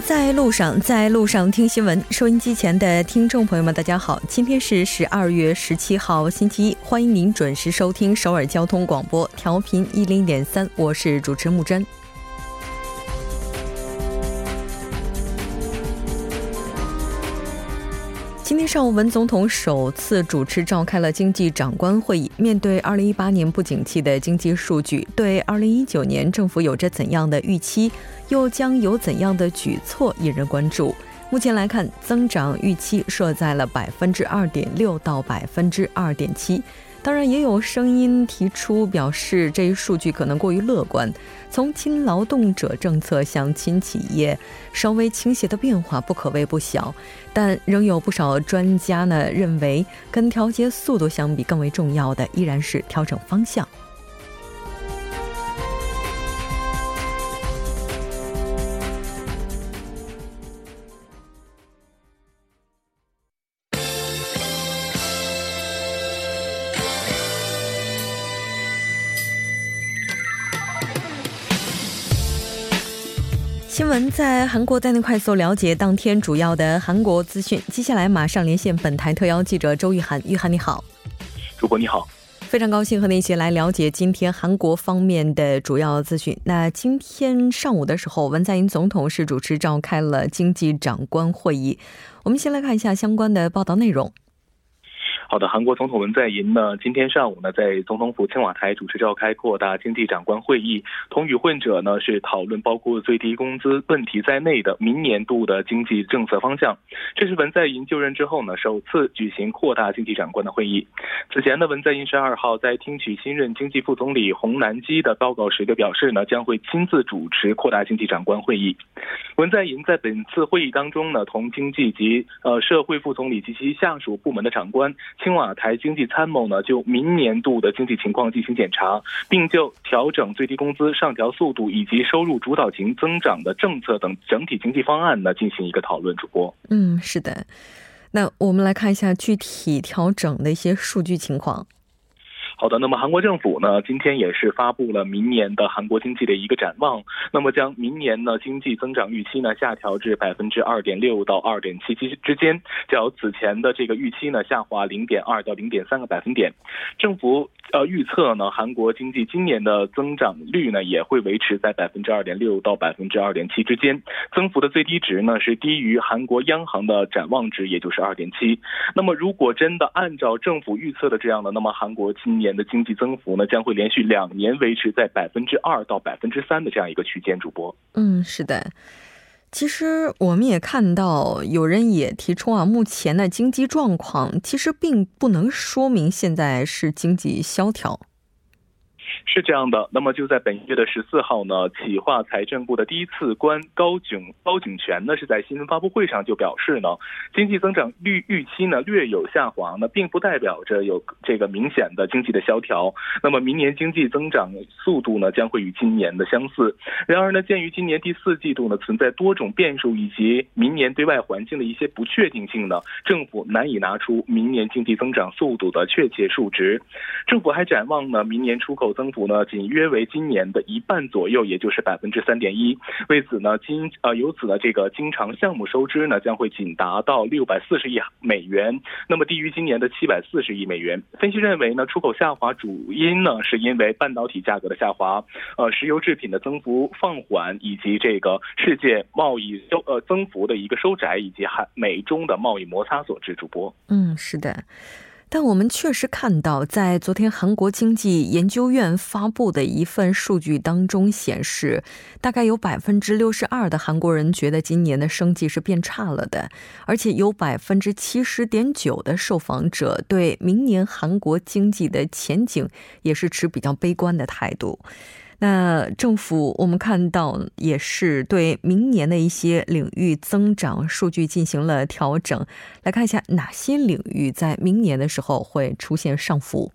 在路上，在路上听新闻。收音机前的听众朋友们，大家好，今天是十二月十七号，星期一，欢迎您准时收听首尔交通广播，调频一零点三，我是主持木真。今天上午，文总统首次主持召开了经济长官会议。面对2018年不景气的经济数据，对2019年政府有着怎样的预期，又将有怎样的举措引人关注？目前来看，增长预期设在了百分之二点六到百分之二点七。当然，也有声音提出表示，这一数据可能过于乐观。从亲劳动者政策向亲企业稍微倾斜的变化不可谓不小，但仍有不少专家呢认为，跟调节速度相比，更为重要的依然是调整方向。闻在韩国带您快速了解当天主要的韩国资讯。接下来马上连线本台特邀记者周玉涵，玉涵你好，主播你好，非常高兴和您一起来了解今天韩国方面的主要资讯。那今天上午的时候，文在寅总统是主持召开了经济长官会议，我们先来看一下相关的报道内容。好的，韩国总统文在寅呢，今天上午呢，在总统府青瓦台主持召开扩大经济长官会议，同与会者呢是讨论包括最低工资问题在内的明年度的经济政策方向。这是文在寅就任之后呢，首次举行扩大经济长官的会议。此前呢，文在寅十二号在听取新任经济副总理洪南基的报告时就表示呢，将会亲自主持扩大经济长官会议。文在寅在本次会议当中呢，同经济及呃社会副总理及其下属部门的长官。青瓦台经济参谋呢，就明年度的经济情况进行检查，并就调整最低工资上调速度以及收入主导型增长的政策等整体经济方案呢进行一个讨论。主播，嗯，是的，那我们来看一下具体调整的一些数据情况。好的，那么韩国政府呢，今天也是发布了明年的韩国经济的一个展望。那么将明年呢经济增长预期呢下调至百分之二点六到二点七七之间，较此前的这个预期呢下滑零点二到零点三个百分点。政府呃预测呢，韩国经济今年的增长率呢也会维持在百分之二点六到百分之二点七之间，增幅的最低值呢是低于韩国央行的展望值，也就是二点七。那么如果真的按照政府预测的这样的，那么韩国今年年的经济增幅呢，将会连续两年维持在百分之二到百分之三的这样一个区间。主播，嗯，是的。其实我们也看到，有人也提出啊，目前的经济状况其实并不能说明现在是经济萧条。是这样的，那么就在本月的十四号呢，企划财政部的第一次官高景高景全呢是在新闻发布会上就表示呢，经济增长率预期呢略有下滑，那并不代表着有这个明显的经济的萧条。那么明年经济增长速度呢将会与今年的相似。然而呢，鉴于今年第四季度呢存在多种变数以及明年对外环境的一些不确定性呢，政府难以拿出明年经济增长速度的确切数值。政府还展望呢明年出口增。增幅呢，仅约为今年的一半左右，也就是百分之三点一。为此呢，经呃由此呢，这个经常项目收支呢，将会仅达到六百四十亿美元，那么低于今年的七百四十亿美元。分析认为呢，出口下滑主因呢，是因为半导体价格的下滑，呃，石油制品的增幅放缓，以及这个世界贸易收呃增幅的一个收窄，以及海美中的贸易摩擦所致。主播，嗯，是的。但我们确实看到，在昨天韩国经济研究院发布的一份数据当中显示，大概有百分之六十二的韩国人觉得今年的生计是变差了的，而且有百分之七十点九的受访者对明年韩国经济的前景也是持比较悲观的态度。那政府我们看到也是对明年的一些领域增长数据进行了调整，来看一下哪些领域在明年的时候会出现上浮。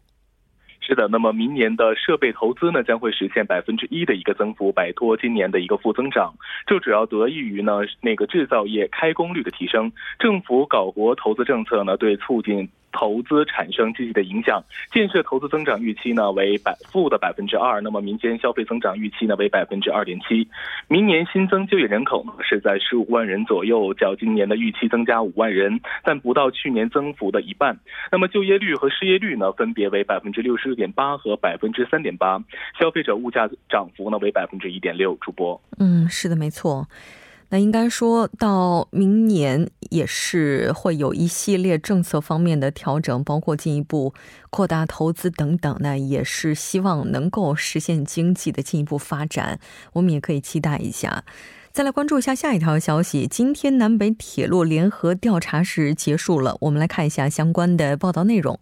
是的，那么明年的设备投资呢将会实现百分之一的一个增幅，摆脱今年的一个负增长。这主要得益于呢那个制造业开工率的提升，政府搞活投资政策呢对促进。投资产生积极的影响。建设投资增长预期呢为百负的百分之二，那么民间消费增长预期呢为百分之二点七。明年新增就业人口呢是在十五万人左右，较今年的预期增加五万人，但不到去年增幅的一半。那么就业率和失业率呢分别为百分之六十六点八和百分之三点八。消费者物价涨幅呢为百分之一点六。主播，嗯，是的，没错。那应该说到明年也是会有一系列政策方面的调整，包括进一步扩大投资等等。那也是希望能够实现经济的进一步发展，我们也可以期待一下。再来关注一下下一条消息，今天南北铁路联合调查是结束了，我们来看一下相关的报道内容。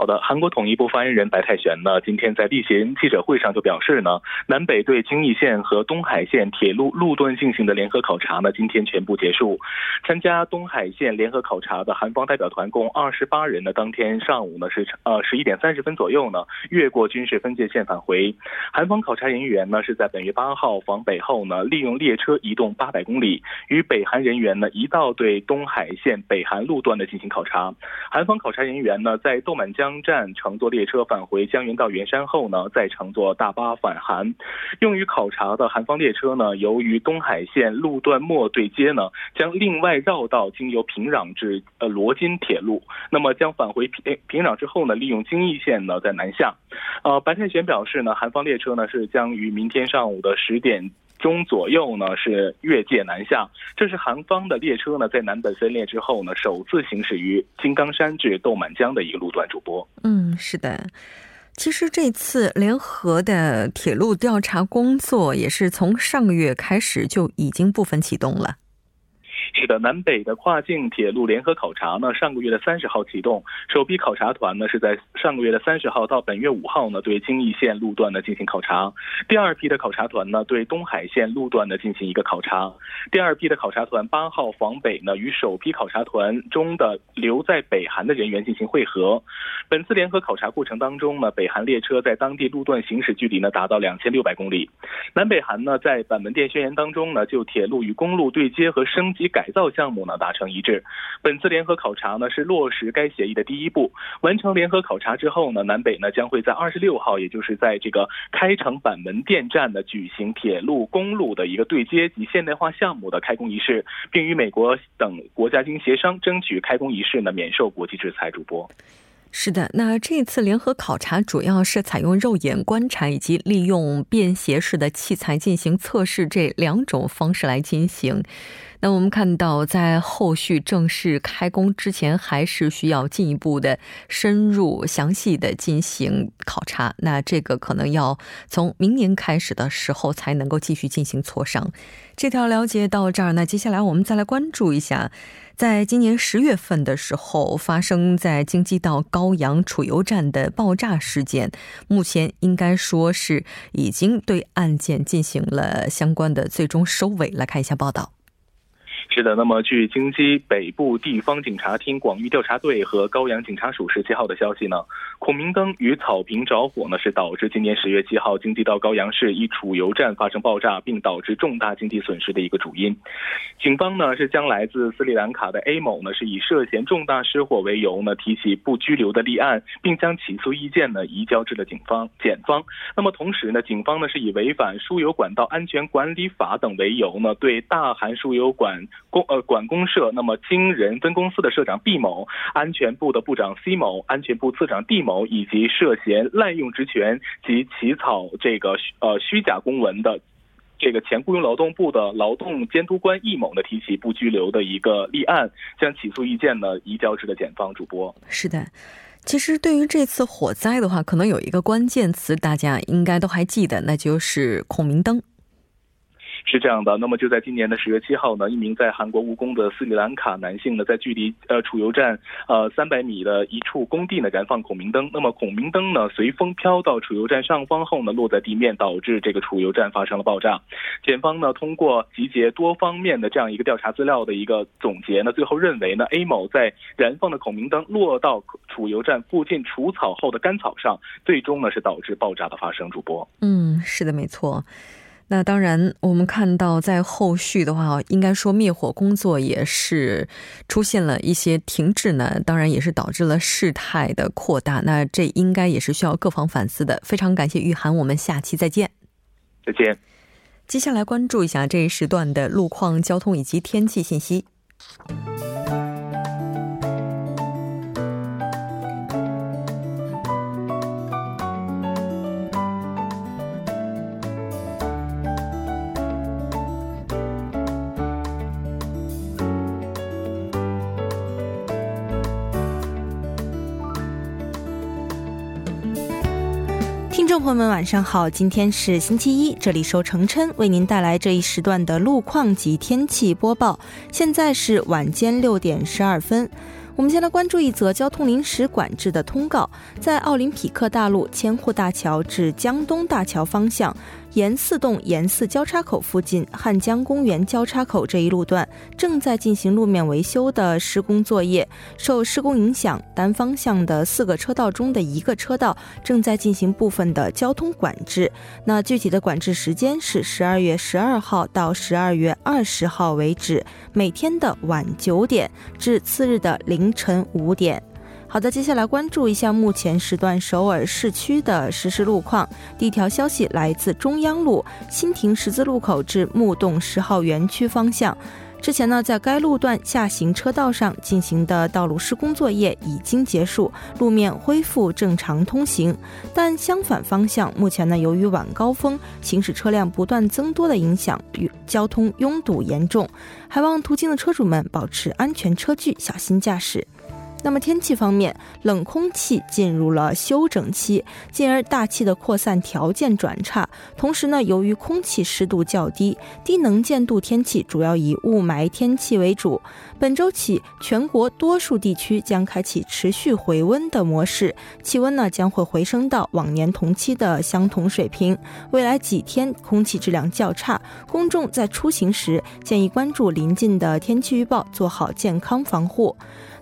好的，韩国统一部发言人白泰玄呢，今天在例行记者会上就表示呢，南北对京义线和东海线铁路路段进行的联合考察呢，今天全部结束。参加东海线联合考察的韩方代表团共二十八人呢，当天上午呢是呃十一点三十分左右呢，越过军事分界线返回。韩方考察人员呢是在本月八号访北后呢，利用列车移动八百公里，与北韩人员呢一道对东海线北韩路段的进行考察。韩方考察人员呢在豆满江。站乘坐列车返回江原道元山后呢，再乘坐大巴返韩。用于考察的韩方列车呢，由于东海线路段末对接呢，将另外绕道经由平壤至呃罗津铁路。那么将返回平平壤之后呢，利用京义线呢在南下。呃，白泰玄表示呢，韩方列车呢是将于明天上午的十点。中左右呢是越界南下，这是韩方的列车呢在南北分裂之后呢首次行驶于金刚山至斗满江的一个路段。主播，嗯，是的，其实这次联合的铁路调查工作也是从上个月开始就已经部分启动了。是的，南北的跨境铁路联合考察呢，上个月的三十号启动。首批考察团呢是在上个月的三十号到本月五号呢，对京义线路段呢进行考察。第二批的考察团呢，对东海线路段呢进行一个考察。第二批的考察团八号访北呢，与首批考察团中的留在北韩的人员进行会合。本次联合考察过程当中呢，北韩列车在当地路段行驶距离呢达到两千六百公里。南北韩呢在板门店宣言当中呢，就铁路与公路对接和升级改。造项目呢达成一致，本次联合考察呢是落实该协议的第一步。完成联合考察之后呢，南北呢将会在二十六号，也就是在这个开城板门店站呢举行铁路公路的一个对接及现代化项目的开工仪式，并与美国等国家经协商，争取开工仪式呢免受国际制裁。主播。是的，那这次联合考察主要是采用肉眼观察以及利用便携式的器材进行测试这两种方式来进行。那我们看到，在后续正式开工之前，还是需要进一步的深入详细的进行考察。那这个可能要从明年开始的时候才能够继续进行磋商。这条了解到这儿，那接下来我们再来关注一下，在今年十月份的时候发生在京畿道高阳储油站的爆炸事件，目前应该说是已经对案件进行了相关的最终收尾。来看一下报道。是的，那么据京畿北部地方警察厅广域调查队和高阳警察署十七号的消息呢，孔明灯与草坪着火呢，是导致今年十月七号京畿道高阳市一储油站发生爆炸，并导致重大经济损失的一个主因。警方呢是将来自斯里兰卡的 A 某呢是以涉嫌重大失火为由呢提起不拘留的立案，并将起诉意见呢移交至了警方检方。那么同时呢，警方呢是以违反输油管道安全管理法等为由呢，对大韩输油管。公呃管公社，那么京人分公司的社长毕某、安全部的部长 C 某、安全部次长 D 某，以及涉嫌滥用职权及起草这个呃虚假公文的这个前雇佣劳动部的劳动监督官易某呢，提起不拘留的一个立案，将起诉意见呢移交至了检方。主播是的，其实对于这次火灾的话，可能有一个关键词大家应该都还记得，那就是孔明灯。是这样的，那么就在今年的十月七号呢，一名在韩国务工的斯里兰卡男性呢，在距离呃储油站呃三百米的一处工地呢燃放孔明灯，那么孔明灯呢随风飘到储油站上方后呢落在地面，导致这个储油站发生了爆炸。检方呢通过集结多方面的这样一个调查资料的一个总结呢，最后认为呢 A 某在燃放的孔明灯落到储油站附近除草后的干草上，最终呢是导致爆炸的发生。主播，嗯，是的，没错。那当然，我们看到在后续的话，应该说灭火工作也是出现了一些停滞呢。当然，也是导致了事态的扩大。那这应该也是需要各方反思的。非常感谢玉涵，我们下期再见。再见。接下来关注一下这一时段的路况、交通以及天气信息。朋友们，晚上好！今天是星期一，这里是程琛为您带来这一时段的路况及天气播报。现在是晚间六点十二分。我们先来关注一则交通临时管制的通告，在奥林匹克大路千户大桥至江东大桥方向。沿四洞沿四交叉口附近汉江公园交叉口这一路段正在进行路面维修的施工作业，受施工影响，单方向的四个车道中的一个车道正在进行部分的交通管制。那具体的管制时间是十二月十二号到十二月二十号为止，每天的晚九点至次日的晨五点。好的，接下来关注一下目前时段首尔市区的实时路况。第一条消息来自中央路新亭十字路口至木洞十号园区方向。之前呢，在该路段下行车道上进行的道路施工作业已经结束，路面恢复正常通行。但相反方向，目前呢，由于晚高峰行驶车辆不断增多的影响，与交通拥堵严重，还望途经的车主们保持安全车距，小心驾驶。那么天气方面，冷空气进入了休整期，进而大气的扩散条件转差。同时呢，由于空气湿度较低，低能见度天气主要以雾霾天气为主。本周起，全国多数地区将开启持续回温的模式，气温呢将会回升到往年同期的相同水平。未来几天空气质量较差，公众在出行时建议关注临近的天气预报，做好健康防护。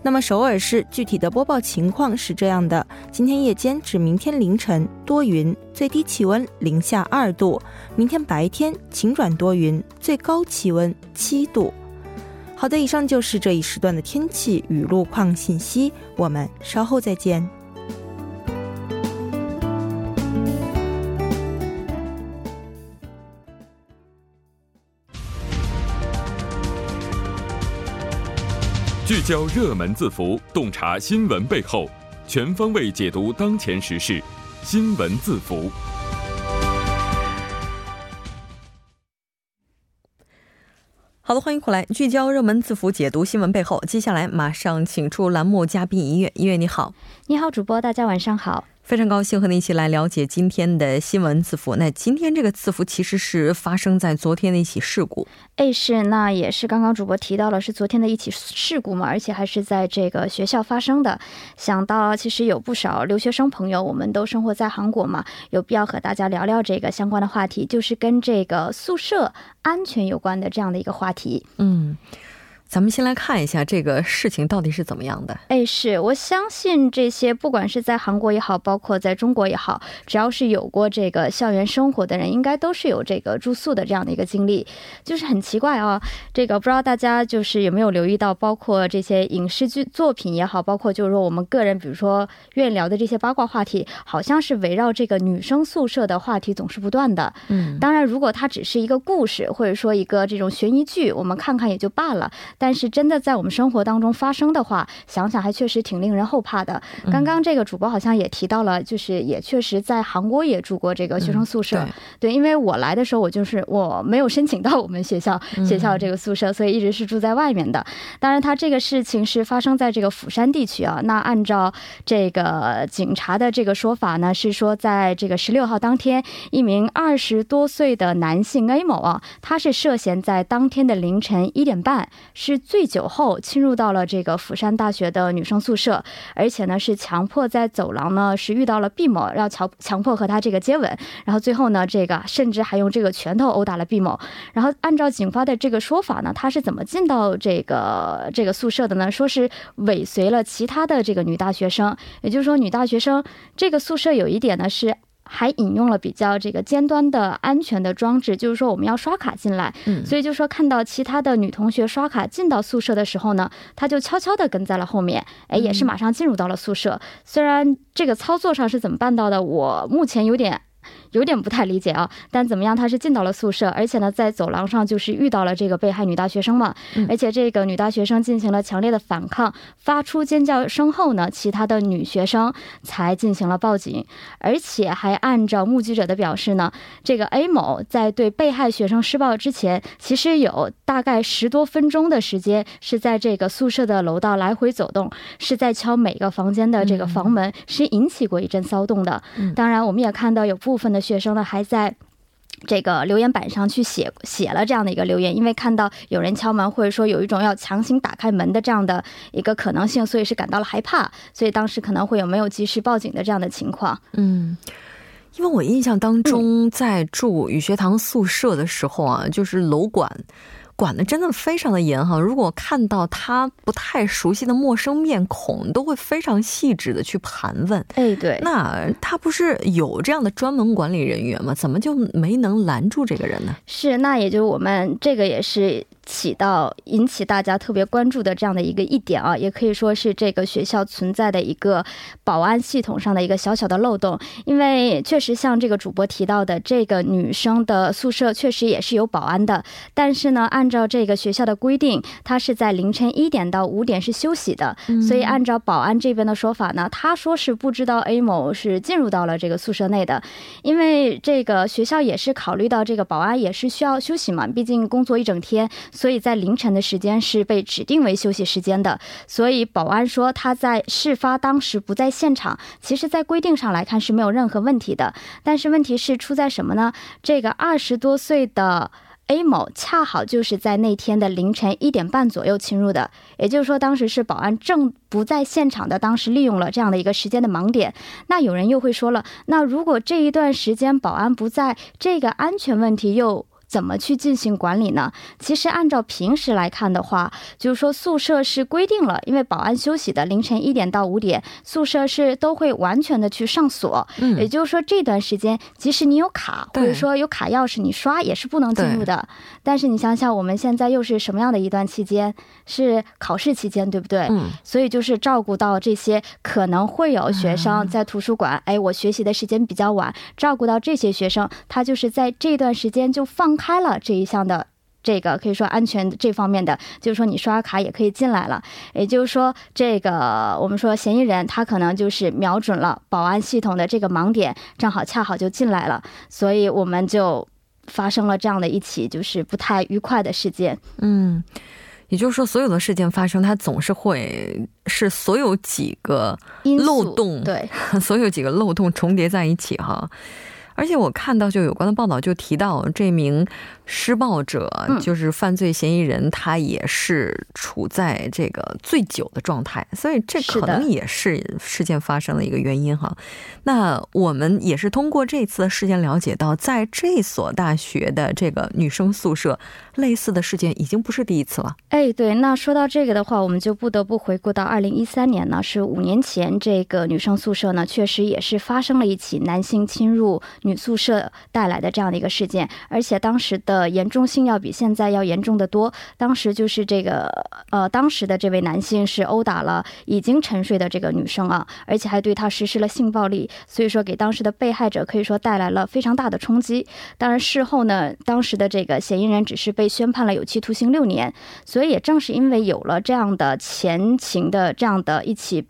那么首尔市具体的播报情况是这样的：今天夜间至明天凌晨多云，最低气温零下二度；明天白天晴转多云，最高气温七度。好的，以上就是这一时段的天气与路况信息，我们稍后再见。聚焦热门字符，洞察新闻背后，全方位解读当前时事。新闻字符。好的，欢迎回来，聚焦热门字符，解读新闻背后。接下来马上请出栏目嘉宾音乐，音乐你好，你好，主播，大家晚上好。非常高兴和您一起来了解今天的新闻字符。那今天这个字符其实是发生在昨天的一起事故。哎，是，那也是刚刚主播提到了是昨天的一起事故嘛，而且还是在这个学校发生的。想到其实有不少留学生朋友，我们都生活在韩国嘛，有必要和大家聊聊这个相关的话题，就是跟这个宿舍安全有关的这样的一个话题。嗯。咱们先来看一下这个事情到底是怎么样的。哎，是我相信这些，不管是在韩国也好，包括在中国也好，只要是有过这个校园生活的人，应该都是有这个住宿的这样的一个经历。就是很奇怪啊，这个不知道大家就是有没有留意到，包括这些影视剧作品也好，包括就是说我们个人，比如说愿意聊的这些八卦话题，好像是围绕这个女生宿舍的话题总是不断的。嗯，当然，如果它只是一个故事，或者说一个这种悬疑剧，我们看看也就罢了。但是真的在我们生活当中发生的话，想想还确实挺令人后怕的。刚刚这个主播好像也提到了，就是也确实在韩国也住过这个学生宿舍。对，因为我来的时候，我就是我没有申请到我们学校学校这个宿舍，所以一直是住在外面的。当然，他这个事情是发生在这个釜山地区啊。那按照这个警察的这个说法呢，是说在这个十六号当天，一名二十多岁的男性 A 某啊，他是涉嫌在当天的凌晨一点半。是醉酒后侵入到了这个釜山大学的女生宿舍，而且呢是强迫在走廊呢是遇到了毕某，要强强迫和他这个接吻，然后最后呢这个甚至还用这个拳头殴打了毕某。然后按照警方的这个说法呢，他是怎么进到这个这个宿舍的呢？说是尾随了其他的这个女大学生，也就是说女大学生这个宿舍有一点呢是。还引用了比较这个尖端的安全的装置，就是说我们要刷卡进来，嗯，所以就说看到其他的女同学刷卡进到宿舍的时候呢，她就悄悄的跟在了后面，哎，也是马上进入到了宿舍。虽然这个操作上是怎么办到的，我目前有点。有点不太理解啊，但怎么样，他是进到了宿舍，而且呢，在走廊上就是遇到了这个被害女大学生嘛，而且这个女大学生进行了强烈的反抗，发出尖叫声后呢，其他的女学生才进行了报警，而且还按照目击者的表示呢，这个 A 某在对被害学生施暴之前，其实有大概十多分钟的时间是在这个宿舍的楼道来回走动，是在敲每个房间的这个房门，是引起过一阵骚动的。当然，我们也看到有部分的。学生呢还在这个留言板上去写写了这样的一个留言，因为看到有人敲门，或者说有一种要强行打开门的这样的一个可能性，所以是感到了害怕，所以当时可能会有没有及时报警的这样的情况。嗯，因为我印象当中，在住语学堂宿舍的时候啊，就是楼管。管的真的非常的严哈，如果看到他不太熟悉的陌生面孔，都会非常细致的去盘问。哎，对，那他不是有这样的专门管理人员吗？怎么就没能拦住这个人呢？是，那也就是我们这个也是。起到引起大家特别关注的这样的一个一点啊，也可以说是这个学校存在的一个保安系统上的一个小小的漏洞。因为确实像这个主播提到的，这个女生的宿舍确实也是有保安的，但是呢，按照这个学校的规定，她是在凌晨一点到五点是休息的。所以按照保安这边的说法呢，他说是不知道 A 某是进入到了这个宿舍内的，因为这个学校也是考虑到这个保安也是需要休息嘛，毕竟工作一整天。所以在凌晨的时间是被指定为休息时间的，所以保安说他在事发当时不在现场，其实，在规定上来看是没有任何问题的。但是问题是出在什么呢？这个二十多岁的 A 某恰好就是在那天的凌晨一点半左右侵入的，也就是说，当时是保安正不在现场的，当时利用了这样的一个时间的盲点。那有人又会说了，那如果这一段时间保安不在，这个安全问题又？怎么去进行管理呢？其实按照平时来看的话，就是说宿舍是规定了，因为保安休息的凌晨一点到五点，宿舍是都会完全的去上锁。嗯，也就是说这段时间，即使你有卡或者说有卡钥匙，你刷也是不能进入的。但是你想想，我们现在又是什么样的一段期间？是考试期间，对不对？嗯。所以就是照顾到这些可能会有学生在图书馆，哎，我学习的时间比较晚，照顾到这些学生，他就是在这段时间就放。开了这一项的这个可以说安全这方面的，就是说你刷卡也可以进来了。也就是说，这个我们说嫌疑人他可能就是瞄准了保安系统的这个盲点，正好恰好就进来了，所以我们就发生了这样的一起就是不太愉快的事件。嗯，也就是说，所有的事件发生，它总是会是所有几个漏洞，对，所有几个漏洞重叠在一起哈。而且我看到就有关的报道就提到这名。施暴者就是犯罪嫌疑人，他也是处在这个醉酒的状态，所以这可能也是事件发生的一个原因哈。那我们也是通过这次的事件了解到，在这所大学的这个女生宿舍，类似的事件已经不是第一次了。哎，对，那说到这个的话，我们就不得不回顾到二零一三年呢，是五年前，这个女生宿舍呢，确实也是发生了一起男性侵入女宿舍带来的这样的一个事件，而且当时的。严重性要比现在要严重的多。当时就是这个，呃，当时的这位男性是殴打了已经沉睡的这个女生啊，而且还对她实施了性暴力，所以说给当时的被害者可以说带来了非常大的冲击。当然，事后呢，当时的这个嫌疑人只是被宣判了有期徒刑六年。所以也正是因为有了这样的前情的这样的一起。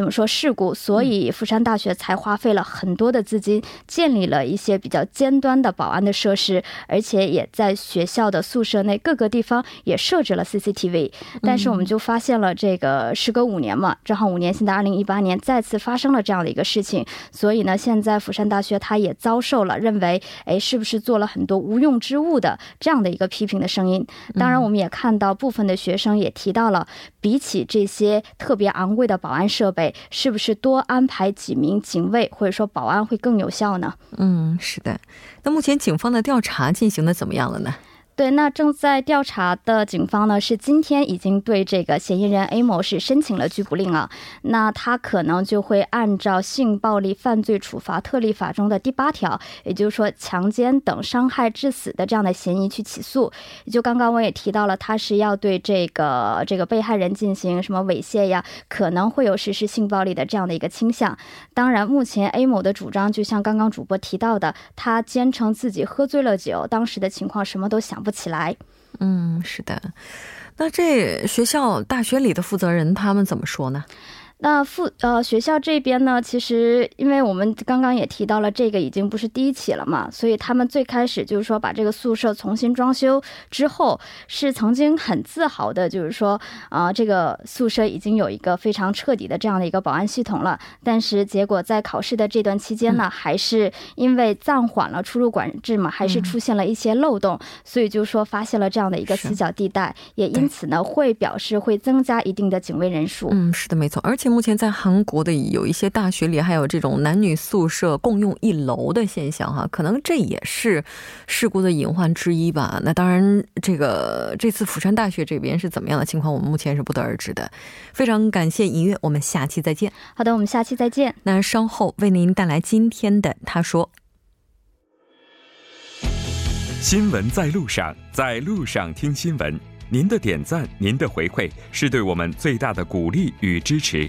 怎么说事故？所以釜山大学才花费了很多的资金，建立了一些比较尖端的保安的设施，而且也在学校的宿舍内各个地方也设置了 CCTV。但是我们就发现了，这个时隔五年嘛，正好五年，现在二零一八年再次发生了这样的一个事情。所以呢，现在釜山大学它也遭受了认为，哎，是不是做了很多无用之物的这样的一个批评的声音？当然，我们也看到部分的学生也提到了，比起这些特别昂贵的保安设备。是不是多安排几名警卫或者说保安会更有效呢？嗯，是的。那目前警方的调查进行的怎么样了呢？对，那正在调查的警方呢，是今天已经对这个嫌疑人 A 某是申请了拘捕令啊。那他可能就会按照性暴力犯罪处罚特例法中的第八条，也就是说强奸等伤害致死的这样的嫌疑去起诉。也就刚刚我也提到了，他是要对这个这个被害人进行什么猥亵呀，可能会有实施性暴力的这样的一个倾向。当然，目前 A 某的主张就像刚刚主播提到的，他坚称自己喝醉了酒，当时的情况什么都想不起来。嗯，是的。那这学校大学里的负责人他们怎么说呢？那附呃学校这边呢，其实因为我们刚刚也提到了，这个已经不是第一起了嘛，所以他们最开始就是说把这个宿舍重新装修之后，是曾经很自豪的，就是说啊，这个宿舍已经有一个非常彻底的这样的一个保安系统了。但是结果在考试的这段期间呢，还是因为暂缓了出入管制嘛，还是出现了一些漏洞，所以就说发现了这样的一个死角地带，也因此呢会表示会增加一定的警卫人数。嗯，是的，没错，而且。目前在韩国的有一些大学里还有这种男女宿舍共用一楼的现象哈，可能这也是事故的隐患之一吧。那当然，这个这次釜山大学这边是怎么样的情况，我们目前是不得而知的。非常感谢音乐，我们下期再见。好的，我们下期再见。那稍后为您带来今天的他说，新闻在路上，在路上听新闻。您的点赞，您的回馈，是对我们最大的鼓励与支持。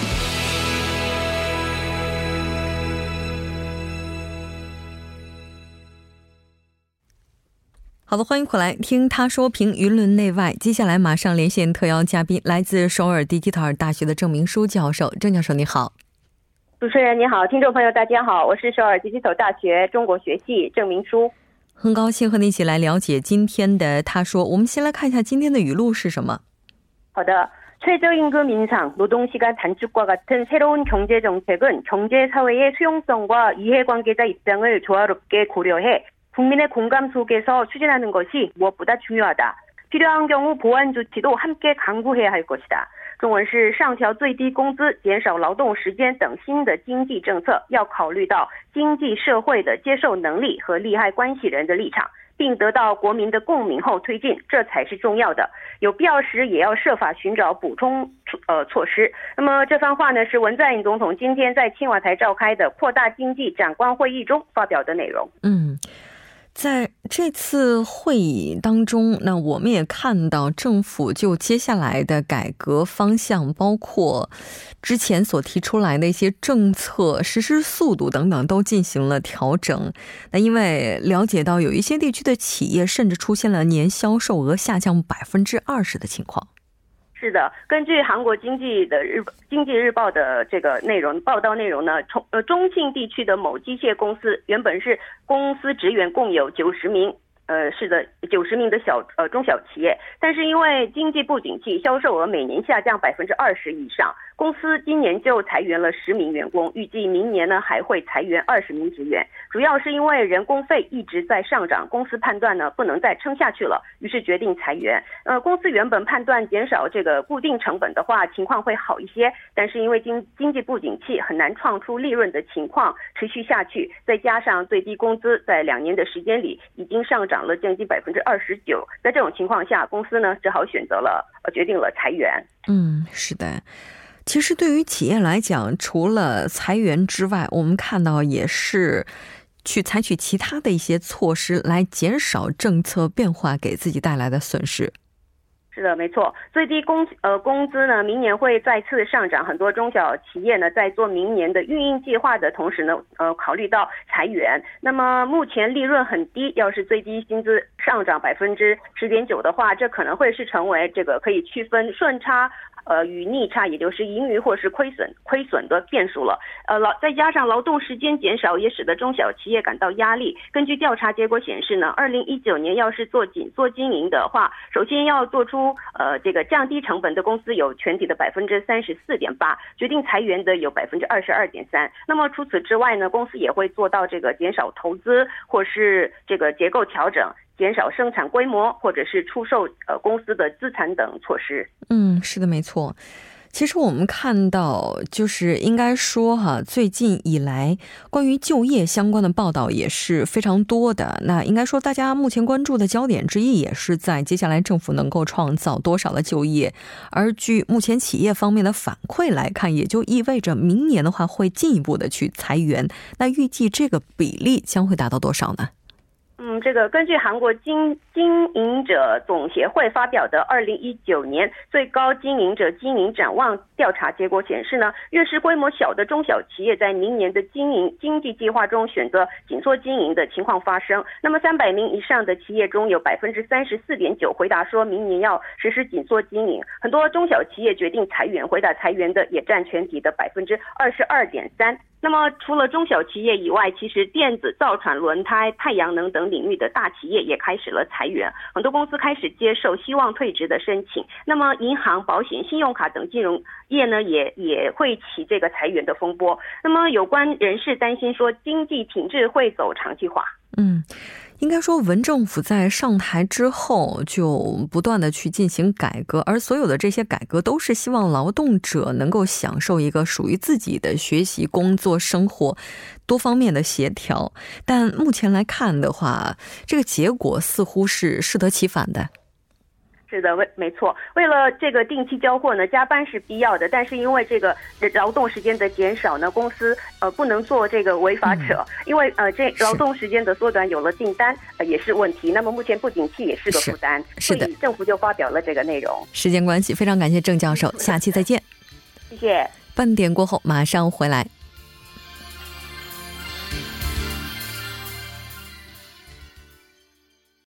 好的，欢迎回来听他说评舆论内外。接下来马上连线特邀嘉宾，来自首尔迪吉特尔大学的郑明书教授。郑教授，你好。主持人你好，听众朋友大家好，我是首尔迪吉特尔大学中国学系郑明书。很高兴和你一起来了解今天的他说。我们先来看一下今天的语录是什么。 하다. 최저임금 인상, 노동시간 단축과 같은 새로운 경제정책은 경제사회의 수용성과 이해관계자 입장을 조화롭게 고려해 국민의 공감 속에서 추진하는 것이 무엇보다 중요하다. 필요한 경우 보완 조치도 함께 강구해야 할 것이다. 中文是上调最低工资，减少劳动时间等新的经济政策，要考虑到经济社会的接受能力和利害关系人的立场。并得到国民的共鸣后推进，这才是重要的。有必要时也要设法寻找补充呃措施。那么这番话呢，是文在寅总统今天在青瓦台召开的扩大经济展观会议中发表的内容。嗯。 在这次会议当中，那我们也看到政府就接下来的改革方向，包括之前所提出来的一些政策实施速度等等，都进行了调整。那因为了解到有一些地区的企业甚至出现了年销售额下降百分之二十的情况。是的，根据韩国经济的日经济日报的这个内容报道内容呢，从呃中庆地区的某机械公司原本是公司职员共有九十名。呃，是的，九十名的小呃中小企业，但是因为经济不景气，销售额每年下降百分之二十以上，公司今年就裁员了十名员工，预计明年呢还会裁员二十名职员，主要是因为人工费一直在上涨，公司判断呢不能再撑下去了，于是决定裁员。呃，公司原本判断减少这个固定成本的话，情况会好一些，但是因为经经济不景气，很难创出利润的情况持续下去，再加上最低工资在两年的时间里已经上涨。了将近百分之二十九，在这种情况下，公司呢只好选择了呃决定了裁员。嗯，是的。其实对于企业来讲，除了裁员之外，我们看到也是去采取其他的一些措施来减少政策变化给自己带来的损失。是的，没错。最低工呃工资呢，明年会再次上涨。很多中小企业呢，在做明年的运营计划的同时呢，呃，考虑到裁员。那么目前利润很低，要是最低薪资上涨百分之十点九的话，这可能会是成为这个可以区分顺差呃与逆差，也就是盈余或是亏损亏损的变数了。呃劳再加上劳动时间减少，也使得中小企业感到压力。根据调查结果显示呢，二零一九年要是做紧做经营的话，首先要做出呃这个降低成本的公司有全体的百分之三十四点八，决定裁员的有百分之二十二点三。那么除此之外呢，公司也会做到这个减少投资或是这个结构调整。减少生产规模，或者是出售呃公司的资产等措施。嗯，是的，没错。其实我们看到，就是应该说哈，最近以来关于就业相关的报道也是非常多的。那应该说，大家目前关注的焦点之一，也是在接下来政府能够创造多少的就业。而据目前企业方面的反馈来看，也就意味着明年的话会进一步的去裁员。那预计这个比例将会达到多少呢？嗯，这个根据韩国经经营者总协会发表的二零一九年最高经营者经营展望调查结果显示呢，越是规模小的中小企业在明年的经营经济计划中选择紧缩经营的情况发生。那么三百名以上的企业中有百分之三十四点九回答说明年要实施紧缩经营，很多中小企业决定裁员，回答裁员的也占全体的百分之二十二点三。那么，除了中小企业以外，其实电子、造船、轮胎、太阳能等领域的大企业也开始了裁员。很多公司开始接受希望退职的申请。那么，银行、保险、信用卡等金融业呢，也也会起这个裁员的风波。那么，有关人士担心说，经济品质会走长期化。嗯。应该说，文政府在上台之后就不断的去进行改革，而所有的这些改革都是希望劳动者能够享受一个属于自己的学习、工作、生活多方面的协调。但目前来看的话，这个结果似乎是适得其反的。是的，为没错，为了这个定期交货呢，加班是必要的。但是因为这个劳动时间的减少呢，公司呃不能做这个违法者，因为呃这劳动时间的缩短有了订单呃也是问题。那么目前不景气也是个负担，是的，政府就发表了这个内容。时间关系，非常感谢郑教授，下期再见。谢谢。半点过后马上回来。